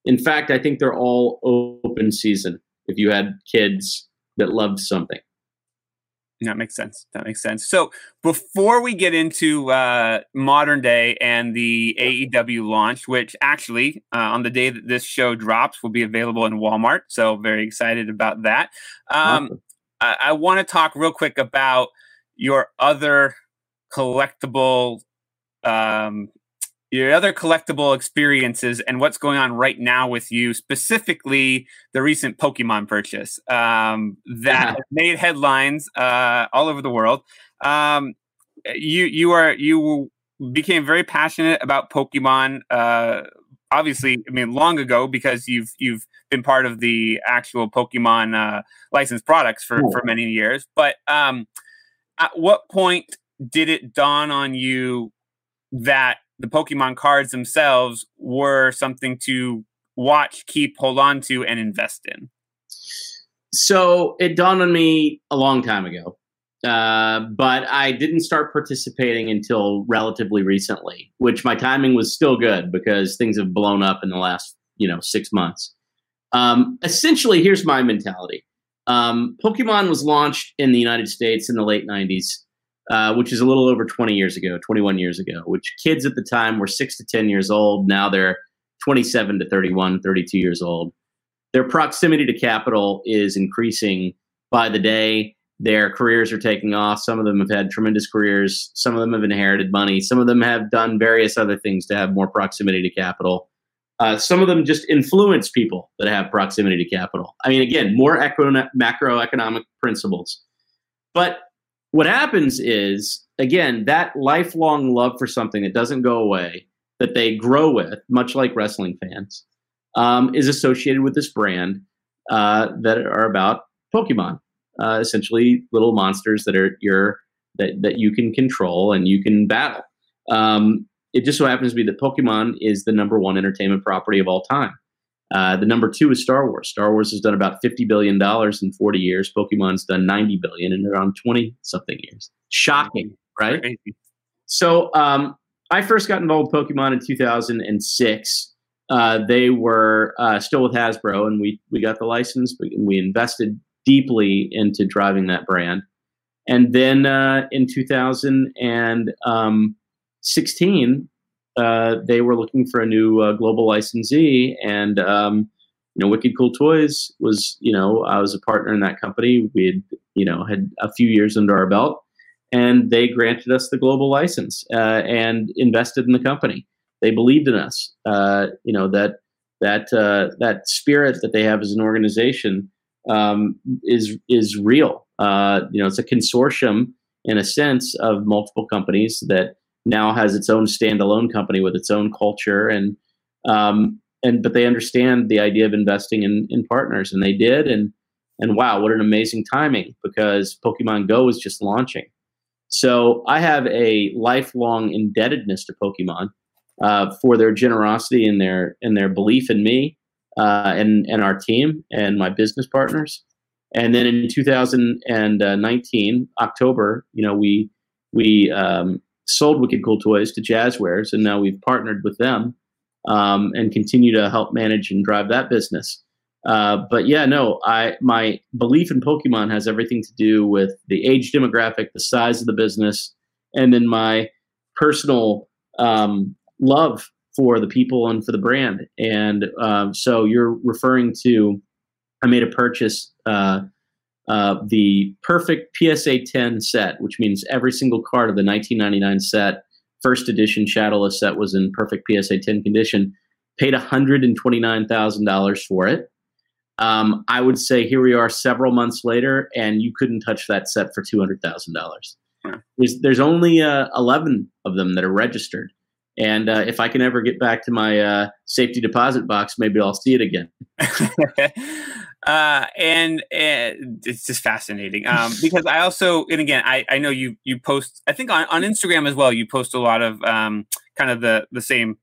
In fact, I think they're all open season if you had kids that loved something. That makes sense. That makes sense. So before we get into uh, modern day and the AEW launch, which actually uh, on the day that this show drops will be available in Walmart, so very excited about that. Um. I, I want to talk real quick about your other collectible um, your other collectible experiences and what's going on right now with you, specifically the recent Pokemon purchase um, that made headlines uh, all over the world. Um, you you are you became very passionate about Pokemon. Uh, obviously, I mean, long ago because you've you've been part of the actual Pokemon uh, licensed products for for many years. But um, at what point did it dawn on you that the Pokemon cards themselves were something to watch, keep, hold on to, and invest in? So it dawned on me a long time ago, uh, but I didn't start participating until relatively recently, which my timing was still good because things have blown up in the last you know six months. Um, essentially, here's my mentality. Um, Pokemon was launched in the United States in the late 90s, uh, which is a little over 20 years ago, 21 years ago, which kids at the time were six to 10 years old. Now they're 27 to 31, 32 years old. Their proximity to capital is increasing by the day. Their careers are taking off. Some of them have had tremendous careers. Some of them have inherited money. Some of them have done various other things to have more proximity to capital. Uh, some of them just influence people that have proximity to capital. I mean, again, more macroeconomic principles. But what happens is, again, that lifelong love for something that doesn't go away that they grow with, much like wrestling fans, um, is associated with this brand uh, that are about Pokemon, uh, essentially little monsters that are your that that you can control and you can battle. Um, it just so happens to be that Pokemon is the number one entertainment property of all time. Uh, the number two is Star Wars. Star Wars has done about fifty billion dollars in forty years. Pokemon's done ninety billion in around twenty something years. Shocking, right? So um, I first got involved with Pokemon in 2006. Uh, they were uh, still with Hasbro, and we we got the license. We, we invested deeply into driving that brand. And then uh, in 2016, uh, they were looking for a new uh, global licensee, and um, you know, Wicked Cool Toys was you know I was a partner in that company. We had you know had a few years under our belt and they granted us the global license uh, and invested in the company. They believed in us. Uh, you know that that uh, that spirit that they have as an organization um, is is real. You know, it's a consortium in a sense of multiple companies that now has its own standalone company with its own culture and um, and but they understand the idea of investing in in partners and they did and and wow, what an amazing timing because Pokemon Go is just launching. So I have a lifelong indebtedness to Pokemon uh, for their generosity and their and their belief in me uh, and and our team and my business partners. And then in 2019 October, you know, we we um, sold Wicked Cool Toys to Jazwares, and now we've partnered with them um, and continue to help manage and drive that business. Uh, but yeah, no, I my belief in Pokemon has everything to do with the age demographic, the size of the business, and then my personal um, love for the people and for the brand. And um, so you're referring to, I made a purchase, uh, uh, the perfect PSA 10 set, which means every single card of the 1999 set, first edition Shadowless set was in perfect PSA 10 condition. Paid $129,000 for it um, I would say here we are several months later, and you couldn't touch that set for two hundred thousand dollars. There's there's only uh, eleven of them that are registered, and uh, if I can ever get back to my uh, safety deposit box, maybe I'll see it again. uh, and, and, it's just fascinating um, because I also, and again, I, I know you you post, I think on, on Instagram as well, you post a lot of um, kind of the the same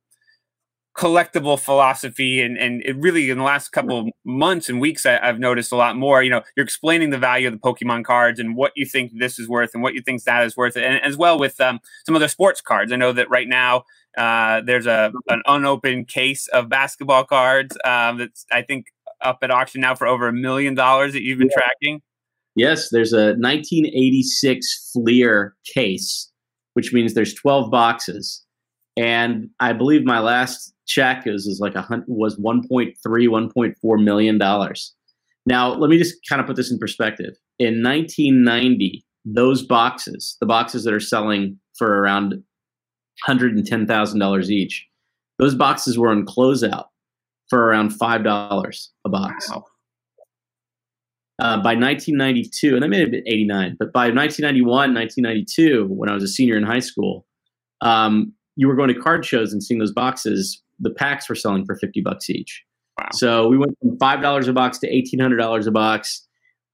collectible philosophy and and it really in the last couple months and weeks I, have noticed a lot more you know you're explaining the value of the pokemon cards and what you think this is worth and what you think that is worth and as well with um, some other sports cards. I know that right now uh, there's a an unopened case of basketball cards um, that's i think up at auction now for over a million dollars that you've been yeah. tracking? Yes there's a 1986 fleer case which means there's 12 boxes. And I believe my last check is, is like a hundred was 1.3 1.4 million dollars. Now let me just kind of put this in perspective. In 1990 those boxes the boxes that are selling for around $110000 each those boxes were on closeout for around $5 a box wow. uh, by 1992 and that may have been 89 but by 1991 1992 when i was a senior in high school um, you were going to card shows and seeing those boxes the packs were selling for 50 bucks each. Wow. So we went from $5 a box to $1,800 a box.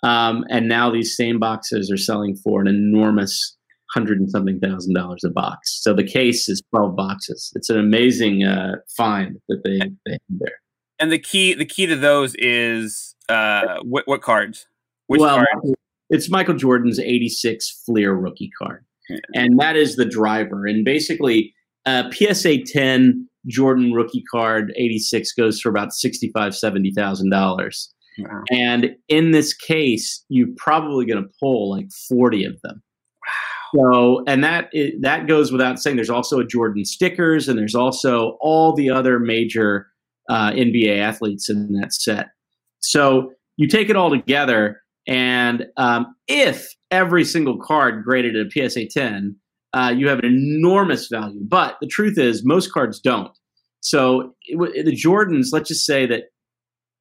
Um, and now these same boxes are selling for an enormous hundred and something thousand dollars a box. So the case is twelve boxes. It's an amazing uh, find that they they have there. And the key the key to those is uh, what, what cards? Which well, cards? it's Michael Jordan's '86 Fleer rookie card, yeah. and that is the driver. And basically, uh, PSA 10 Jordan rookie card 86 goes for about 65 $70,000. Wow. And in this case, you're probably going to pull like 40 of them. Wow. So, and that that goes without saying. There's also a Jordan stickers, and there's also all the other major uh, NBA athletes in that set. So you take it all together, and um, if every single card graded at a PSA 10, uh, you have an enormous value. But the truth is, most cards don't. So it, the Jordans, let's just say that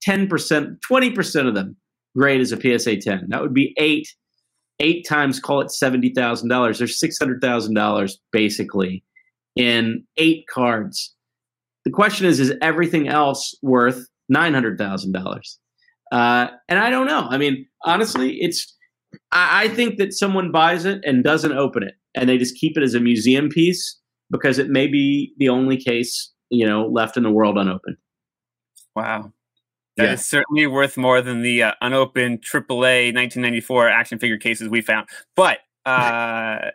10%, 20% of them grade as a PSA 10. That would be eight. Eight times, call it $70,000. There's $600,000 basically in eight cards. The question is, is everything else worth $900,000? Uh, and I don't know. I mean, honestly, it's, I, I think that someone buys it and doesn't open it and they just keep it as a museum piece because it may be the only case, you know, left in the world unopened. Wow. That yeah. is certainly worth more than the uh, unopened AAA 1994 action figure cases we found. But uh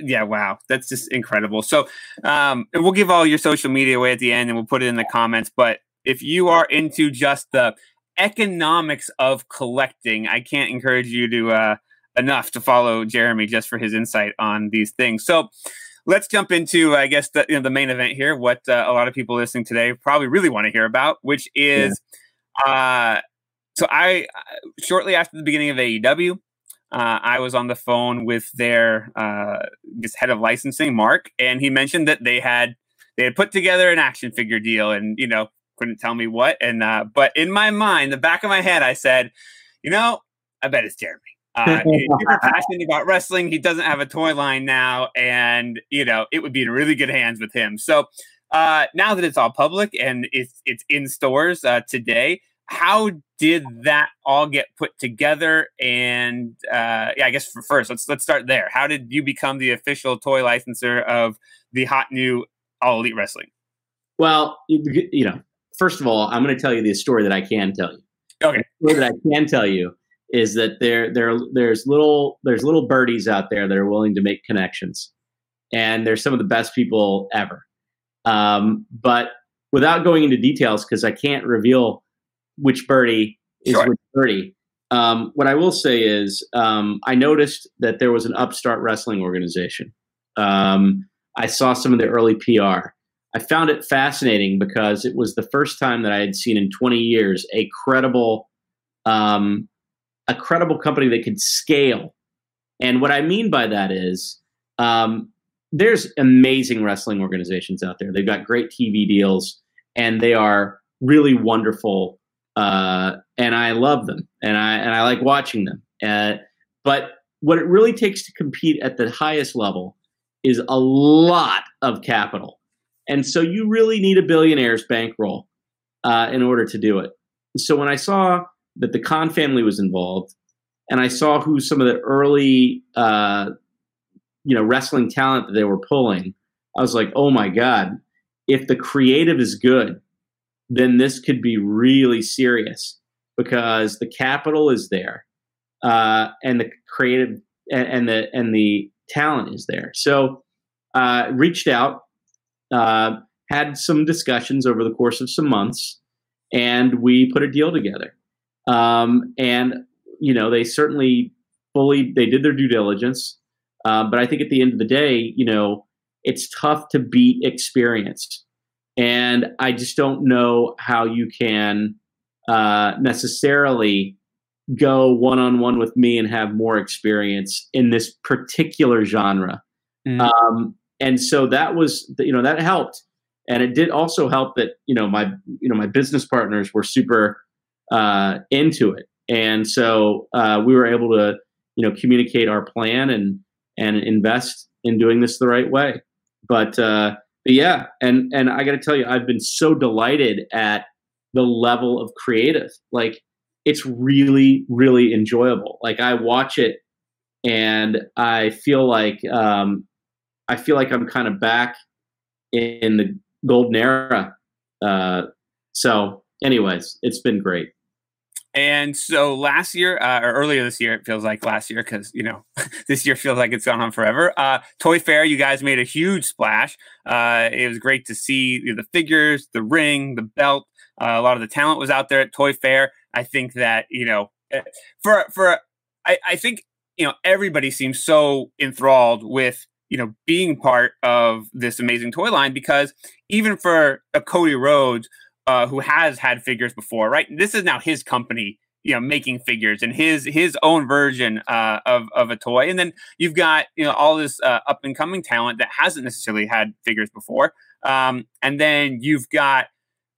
yeah wow. That's just incredible. So um and we'll give all your social media away at the end and we'll put it in the comments but if you are into just the economics of collecting i can't encourage you to uh enough to follow jeremy just for his insight on these things. So let's jump into i guess the, you know, the main event here what uh, a lot of people listening today probably really want to hear about which is yeah. uh, so I shortly after the beginning of AEW, uh, I was on the phone with their uh, head of licensing, Mark, and he mentioned that they had they had put together an action figure deal, and you know couldn't tell me what. And uh, but in my mind, the back of my head, I said, you know, I bet it's Jeremy. Uh, he's super passionate about wrestling. He doesn't have a toy line now, and you know it would be in really good hands with him. So uh, now that it's all public and it's it's in stores uh, today, how did that all get put together? And uh, yeah, I guess for first, let's let's start there. How did you become the official toy licensor of the hot new All Elite Wrestling? Well, you know, first of all, I'm going to tell you the story that I can tell you. Okay. The story that I can tell you is that there there there's little there's little birdies out there that are willing to make connections, and they're some of the best people ever. Um, but without going into details, because I can't reveal which birdie is sure. which birdie. Um, what I will say is, um, I noticed that there was an upstart wrestling organization. Um, I saw some of the early PR. I found it fascinating because it was the first time that I had seen in 20 years a credible, um, a credible company that could scale. And what I mean by that is, um, there's amazing wrestling organizations out there. They've got great TV deals, and they are really wonderful uh, and I love them, and I and I like watching them. Uh, but what it really takes to compete at the highest level is a lot of capital, and so you really need a billionaire's bankroll uh, in order to do it. So when I saw that the Khan family was involved, and I saw who some of the early, uh, you know, wrestling talent that they were pulling, I was like, oh my god, if the creative is good then this could be really serious because the capital is there uh, and the creative and, and, the and the talent is there. So uh, reached out, uh, had some discussions over the course of some months, and we put a deal together. Um, and you know they certainly fully they did their due diligence, uh, but I think at the end of the day, you know, it's tough to beat experience and I just don't know how you can uh, necessarily go one on one with me and have more experience in this particular genre. Mm. Um, and so that was, you know, that helped, and it did also help that you know my you know my business partners were super uh, into it, and so uh, we were able to you know communicate our plan and and invest in doing this the right way. But uh, yeah, and and I got to tell you, I've been so delighted at the level of creative. Like it's really really enjoyable. Like I watch it and I feel like um, I feel like I'm kind of back in the golden era. Uh, so, anyways, it's been great. And so last year, uh, or earlier this year, it feels like last year because you know this year feels like it's gone on forever. Uh, Toy Fair, you guys made a huge splash. Uh, it was great to see the figures, the ring, the belt. Uh, a lot of the talent was out there at Toy Fair. I think that you know, eh, for for I, I think you know everybody seems so enthralled with you know being part of this amazing toy line because even for a Cody Rhodes uh, who has had figures before, right? This is now his company, you know, making figures and his his own version uh, of of a toy. And then you've got you know all this uh, up and coming talent that hasn't necessarily had figures before. Um, and then you've got,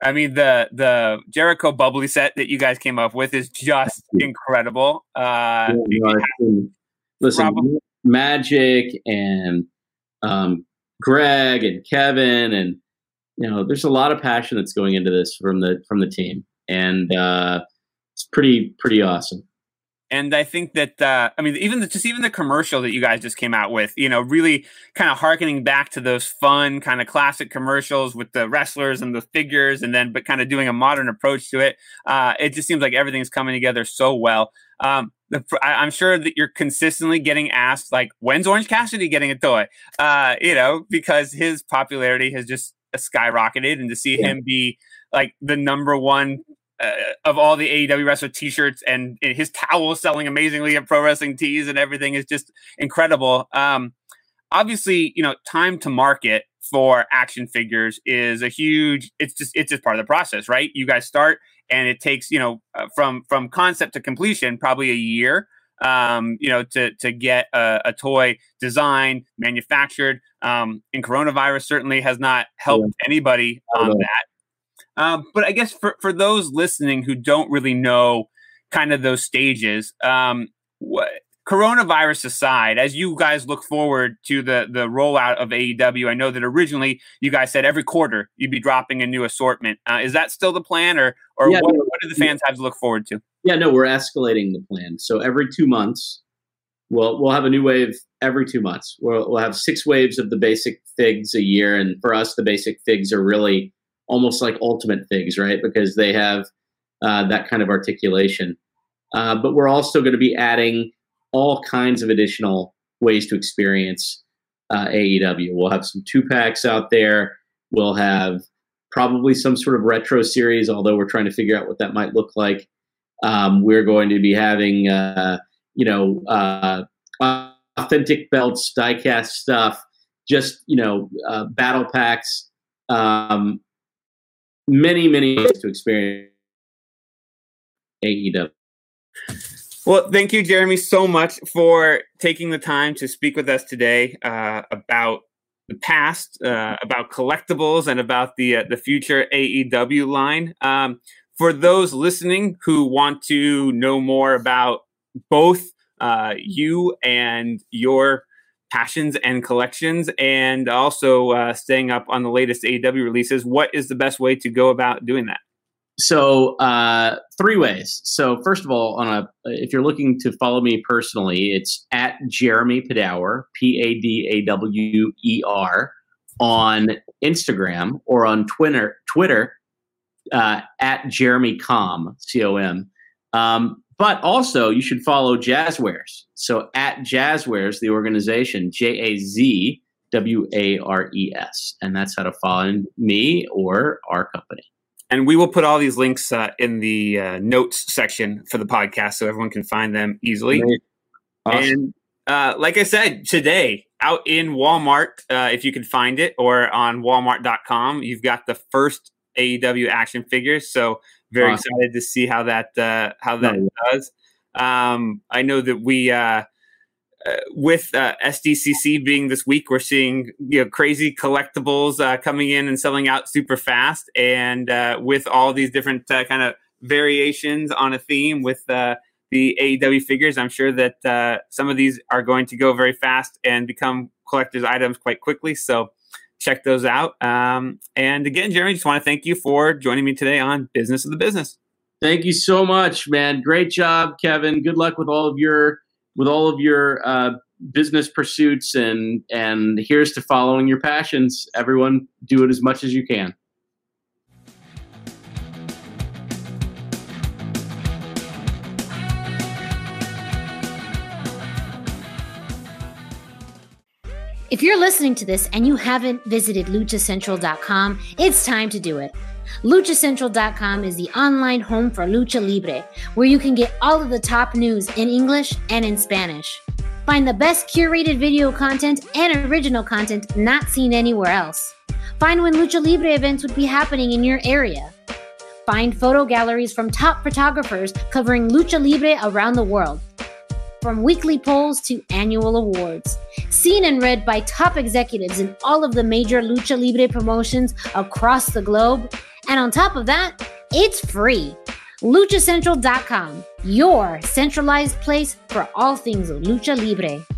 I mean, the the Jericho bubbly set that you guys came up with is just incredible. Uh, yeah, no, listen, Magic and um, Greg and Kevin and you know, there's a lot of passion that's going into this from the from the team, and uh, it's pretty pretty awesome. And I think that uh, I mean, even the, just even the commercial that you guys just came out with, you know, really kind of harkening back to those fun kind of classic commercials with the wrestlers and the figures, and then but kind of doing a modern approach to it. Uh, it just seems like everything's coming together so well. Um, the, I, am sure that you're consistently getting asked, like, when's Orange Cassidy getting a toy? Uh, you know, because his popularity has just skyrocketed, and to see yeah. him be like the number one uh, of all the AEW wrestler T-shirts and, and his towels selling amazingly at Pro Wrestling Tees and everything is just incredible. Um, obviously, you know, time to market for action figures is a huge. It's just it's just part of the process, right? You guys start, and it takes you know uh, from from concept to completion probably a year um, you know, to to get a, a toy designed, manufactured. Um, and coronavirus certainly has not helped yeah. anybody on that. Um, but I guess for for those listening who don't really know kind of those stages, um, what coronavirus aside, as you guys look forward to the the rollout of AEW, I know that originally you guys said every quarter you'd be dropping a new assortment. Uh, is that still the plan, or or yeah, what, no, what do the fans have to look forward to? Yeah, no, we're escalating the plan. So every two months, we'll we'll have a new wave every two months. We'll we'll have six waves of the basic figs a year, and for us, the basic figs are really almost like ultimate figs, right? Because they have uh, that kind of articulation. Uh, but we're also going to be adding all kinds of additional ways to experience uh, AEW. We'll have some two packs out there. We'll have probably some sort of retro series, although we're trying to figure out what that might look like. Um, we're going to be having, uh, you know, uh, authentic belts, diecast stuff, just you know, uh, battle packs, um, many many ways to experience AEW. Well, thank you, Jeremy, so much for taking the time to speak with us today uh, about the past, uh, about collectibles, and about the uh, the future AEW line. Um, for those listening who want to know more about both uh, you and your passions and collections, and also uh, staying up on the latest AEW releases, what is the best way to go about doing that? So, uh, three ways. So, first of all, on a if you're looking to follow me personally, it's at Jeremy Padawer P A D A W E R, on Instagram or on Twitter. Twitter uh, at Jeremy Com, C O M. Um, but also, you should follow Jazwares. So at Jazwares, the organization, J A Z W A R E S. And that's how to follow me or our company. And we will put all these links uh, in the uh, notes section for the podcast so everyone can find them easily. Awesome. And uh, like I said, today out in Walmart, uh, if you can find it, or on walmart.com, you've got the first AEW action figures. So very awesome. excited to see how that uh, how that does. Um, I know that we uh, with uh, SDCC being this week, we're seeing you know crazy collectibles uh, coming in and selling out super fast, and uh, with all these different uh, kind of variations on a theme with uh, the AEW figures, I'm sure that some of these are going to go very fast and become collector's items quite quickly. So check those out. Um, and again, Jeremy, just want to thank you for joining me today on Business of the Business. Thank you so much, man. Great job, Kevin. Good luck with all of your with all of your uh, business pursuits and and here's to following your passions. Everyone, do it as much as you can. If you're listening to this and you haven't visited luchacentral.com, it's time to do it. LuchaCentral.com is the online home for Lucha Libre, where you can get all of the top news in English and in Spanish. Find the best curated video content and original content not seen anywhere else. Find when Lucha Libre events would be happening in your area. Find photo galleries from top photographers covering Lucha Libre around the world. From weekly polls to annual awards. Seen and read by top executives in all of the major Lucha Libre promotions across the globe. And on top of that, it's free. LuchaCentral.com, your centralized place for all things Lucha Libre.